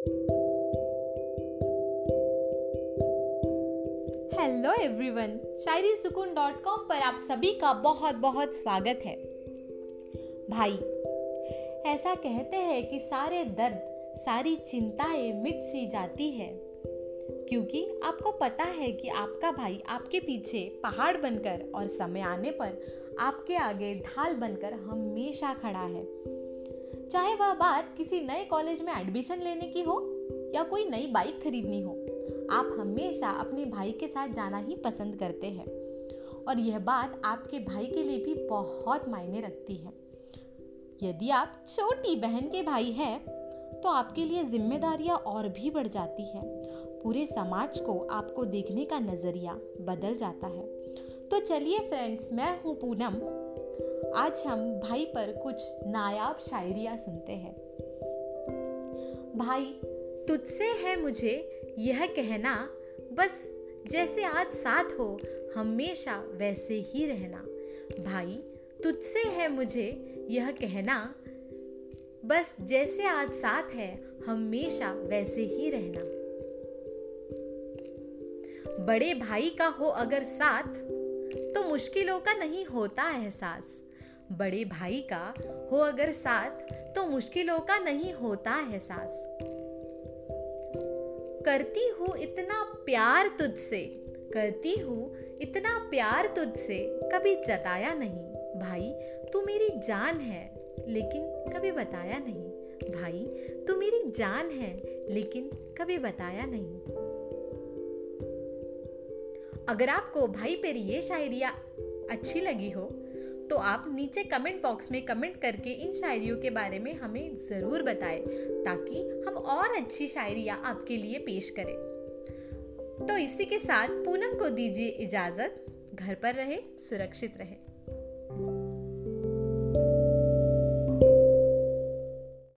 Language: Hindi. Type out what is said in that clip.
हेलो एवरीवन शायरी सुकून डॉट कॉम पर आप सभी का बहुत बहुत स्वागत है। भाई, ऐसा कहते हैं कि सारे दर्द, सारी चिंताएँ मिट सी जाती है, क्योंकि आपको पता है कि आपका भाई आपके पीछे पहाड़ बनकर और समय आने पर आपके आगे ढाल बनकर हमेशा खड़ा है। चाहे वह बात किसी नए कॉलेज में एडमिशन लेने की हो या कोई नई बाइक खरीदनी हो, आप हमेशा अपने भाई के साथ जाना ही पसंद करते हैं। और यह बात आपके भाई के लिए भी बहुत मायने रखती है। यदि आप छोटी बहन के भाई हैं तो आपके लिए जिम्मेदारियाँ और भी बढ़ जाती है। पूरे समाज को आपको देखने का नज़रिया बदल जाता है। तो चलिए फ्रेंड्स मैं हूँ पूनम। आज हम भाई पर कुछ नायाब शायरिया सुनते हैं। भाई, तुझसे है मुझे यह कहना, बस जैसे आज साथ हो, हमेशा वैसे ही रहना। भाई, तुझसे है मुझे यह कहना, बस जैसे आज साथ है, हमेशा वैसे ही रहना। बड़े भाई का हो अगर साथ तो मुश्किलों का नहीं होता एहसास। बड़े भाई का हो अगर साथ तो मुश्किलों का नहीं होता एहसास। करती हूँ इतना प्यार तुझसे, करती हूँ इतना प्यार तुझसे, कभी जताया नहीं। भाई, तू मेरी जान है, लेकिन कभी बताया नहीं। भाई, तू मेरी जान है, लेकिन कभी बताया नहीं। अगर आपको भाई पर ये शायरिया अच्छी लगी हो तो आप नीचे कमेंट बॉक्स में कमेंट करके इन शायरियों के बारे में हमें ज़रूर बताएँ, ताकि हम और अच्छी शायरिया आपके लिए पेश करें। तो इसी के साथ पूनम को दीजिए इजाज़त, घर पर रहे, सुरक्षित रहे।